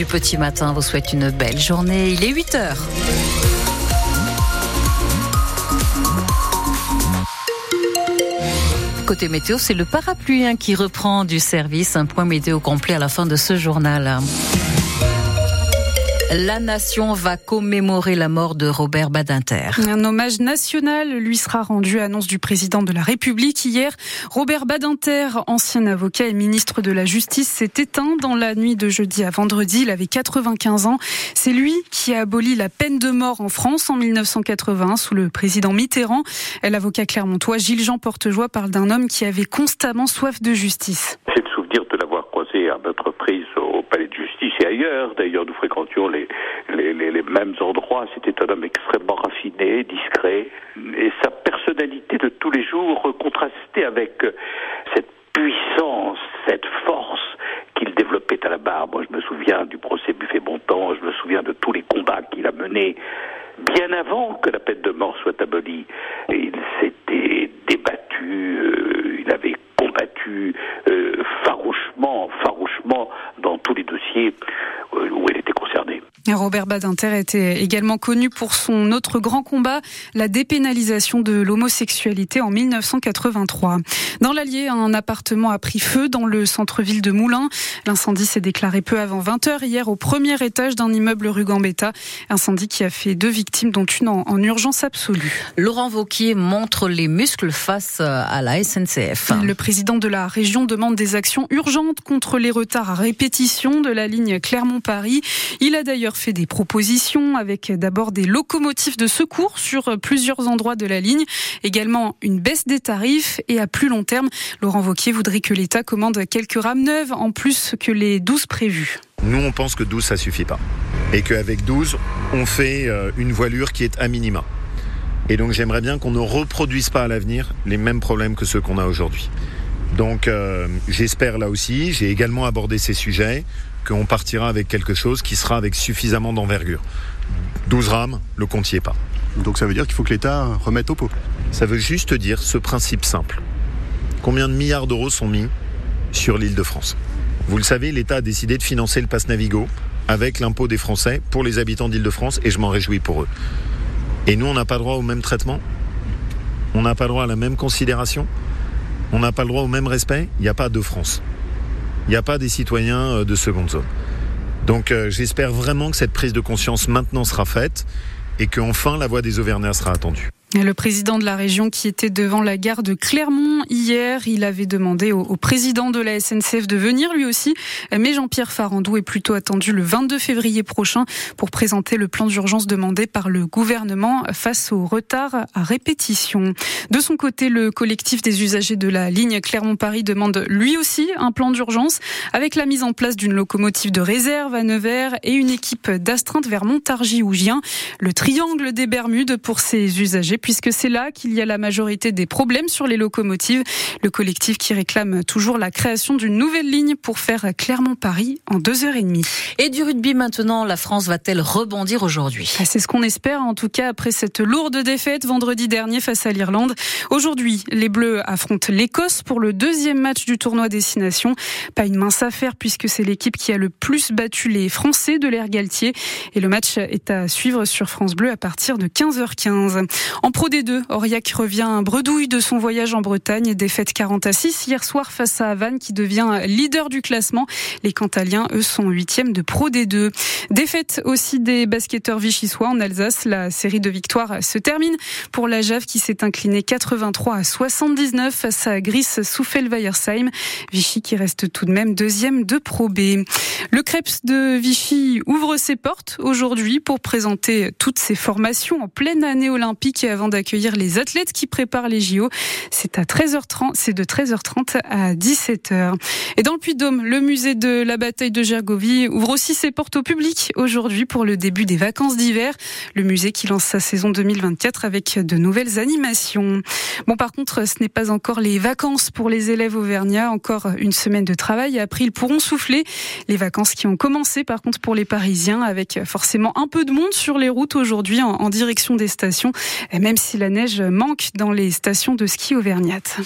Du petit matin vous souhaite une belle journée. Il est 8 heures. Côté météo, c'est le parapluie hein, qui reprend du service. Un point météo complet à la fin de ce journal. La nation va commémorer la mort de Robert Badinter. Un hommage national lui sera rendu, annonce du président de la République hier. Robert Badinter, ancien avocat et ministre de la Justice, s'est éteint dans la nuit de jeudi à vendredi. Il avait 95 ans. C'est lui qui a aboli la peine de mort en France en 1980 sous le président Mitterrand. L'avocat clermontois Gilles-Jean Portejoie parle d'un homme qui avait constamment soif de justice. C'est le souvenir de l'avoir croisé à notre reprise au palais de justice et ailleurs. D'ailleurs, nous fréquentions les, mêmes endroits. C'était un homme extrêmement raffiné, discret. Et sa personnalité de tous les jours contrastait avec cette puissance, cette force qu'il développait à la barre. Moi, je me souviens du procès Buffet-Bontemps, je me souviens de tous les combats qu'il a menés bien avant que la peine de mort soit abolie. Il s'était débattu, euh, il avait combattu euh, farouchement, farouchement dans tous les dossiers euh, où il était concerné. Robert Badinter était également connu pour son autre grand combat, la dépénalisation de l'homosexualité en 1983. Dans l'Allier, un appartement a pris feu dans le centre-ville de Moulins. L'incendie s'est déclaré peu avant 20h hier au premier étage d'un immeuble rue Gambetta. Incendie qui a fait deux victimes, dont une en, en urgence absolue. Laurent Vauquier montre les muscles face à la SNCF. Le président de la région demande des actions urgentes contre les retards à répétition de la ligne Clermont-Paris. Il a d'ailleurs fait des propositions avec d'abord des locomotives de secours sur plusieurs endroits de la ligne, également une baisse des tarifs et à plus long terme, Laurent Vauquier voudrait que l'État commande quelques rames neuves en plus que les 12 prévues. Nous, on pense que 12, ça suffit pas. Et qu'avec 12, on fait euh, une voilure qui est à minima. Et donc, j'aimerais bien qu'on ne reproduise pas à l'avenir les mêmes problèmes que ceux qu'on a aujourd'hui. Donc, euh, j'espère là aussi, j'ai également abordé ces sujets, qu'on partira avec quelque chose qui sera avec suffisamment d'envergure. 12 rames, le compte n'y est pas. Donc ça veut dire qu'il faut que l'État remette au pot. Ça veut juste dire ce principe simple. Combien de milliards d'euros sont mis sur l'île de France? Vous le savez, l'État a décidé de financer le pass Navigo avec l'impôt des Français pour les habitants d'Île-de-France et je m'en réjouis pour eux. Et nous, on n'a pas droit au même traitement? On n'a pas droit à la même considération? On n'a pas le droit au même respect? Il n'y a pas de France. Il n'y a pas des citoyens de seconde zone. Donc euh, j'espère vraiment que cette prise de conscience maintenant sera faite et qu'enfin la voix des Auvergnats sera attendue. Le président de la région qui était devant la gare de Clermont hier, il avait demandé au, président de la SNCF de venir lui aussi, mais Jean-Pierre Farandou est plutôt attendu le 22 février prochain pour présenter le plan d'urgence demandé par le gouvernement face au retard à répétition. De son côté, le collectif des usagers de la ligne Clermont-Paris demande lui aussi un plan d'urgence avec la mise en place d'une locomotive de réserve à Nevers et une équipe d'astreinte vers Montargis ou Gien, le triangle des Bermudes pour ces usagers puisque c'est là qu'il y a la majorité des problèmes sur les locomotives. Le collectif qui réclame toujours la création d'une nouvelle ligne pour faire Clermont-Paris en deux heures et demie. Et du rugby maintenant, la France va-t-elle rebondir aujourd'hui? Ah, C'est ce qu'on espère, en tout cas après cette lourde défaite vendredi dernier face à l'Irlande. Aujourd'hui, les Bleus affrontent l'Écosse pour le deuxième match du tournoi Destination. Pas une mince affaire puisque c'est l'équipe qui a le plus battu les Français de l'Air Galtier. Et le match est à suivre sur France Bleu à partir de 15h15. En Pro D2, Aurillac revient bredouille de son voyage en Bretagne. Défaite 40 à 6 hier soir face à Havane qui devient leader du classement. Les Cantaliens, eux, sont huitièmes de Pro D2. Défaite aussi des basketteurs vichysois en Alsace. La série de victoires se termine pour la Jave qui s'est inclinée 83 à 79 face à Gris Souffel-Weiersheim. Vichy qui reste tout de même deuxième de Pro B. Le Krebs de Vichy ouvre ses portes aujourd'hui pour présenter toutes ses formations en pleine année olympique avant d'accueillir les athlètes qui préparent les JO. C'est à 13h30, c'est de 13h30 à 17h. Et dans le Puy-de-Dôme, le musée de la bataille de Gergovie ouvre aussi ses portes au public aujourd'hui pour le début des vacances d'hiver. Le musée qui lance sa saison 2024 avec de nouvelles animations. Bon, par contre, ce n'est pas encore les vacances pour les élèves auvergnats. Encore une semaine de travail. Après, ils pourront souffler. Les vacances qui ont commencé, par contre, pour les Parisiens, avec forcément un peu de monde sur les routes aujourd'hui en, en direction des stations même si la neige manque dans les stations de ski auvergnates.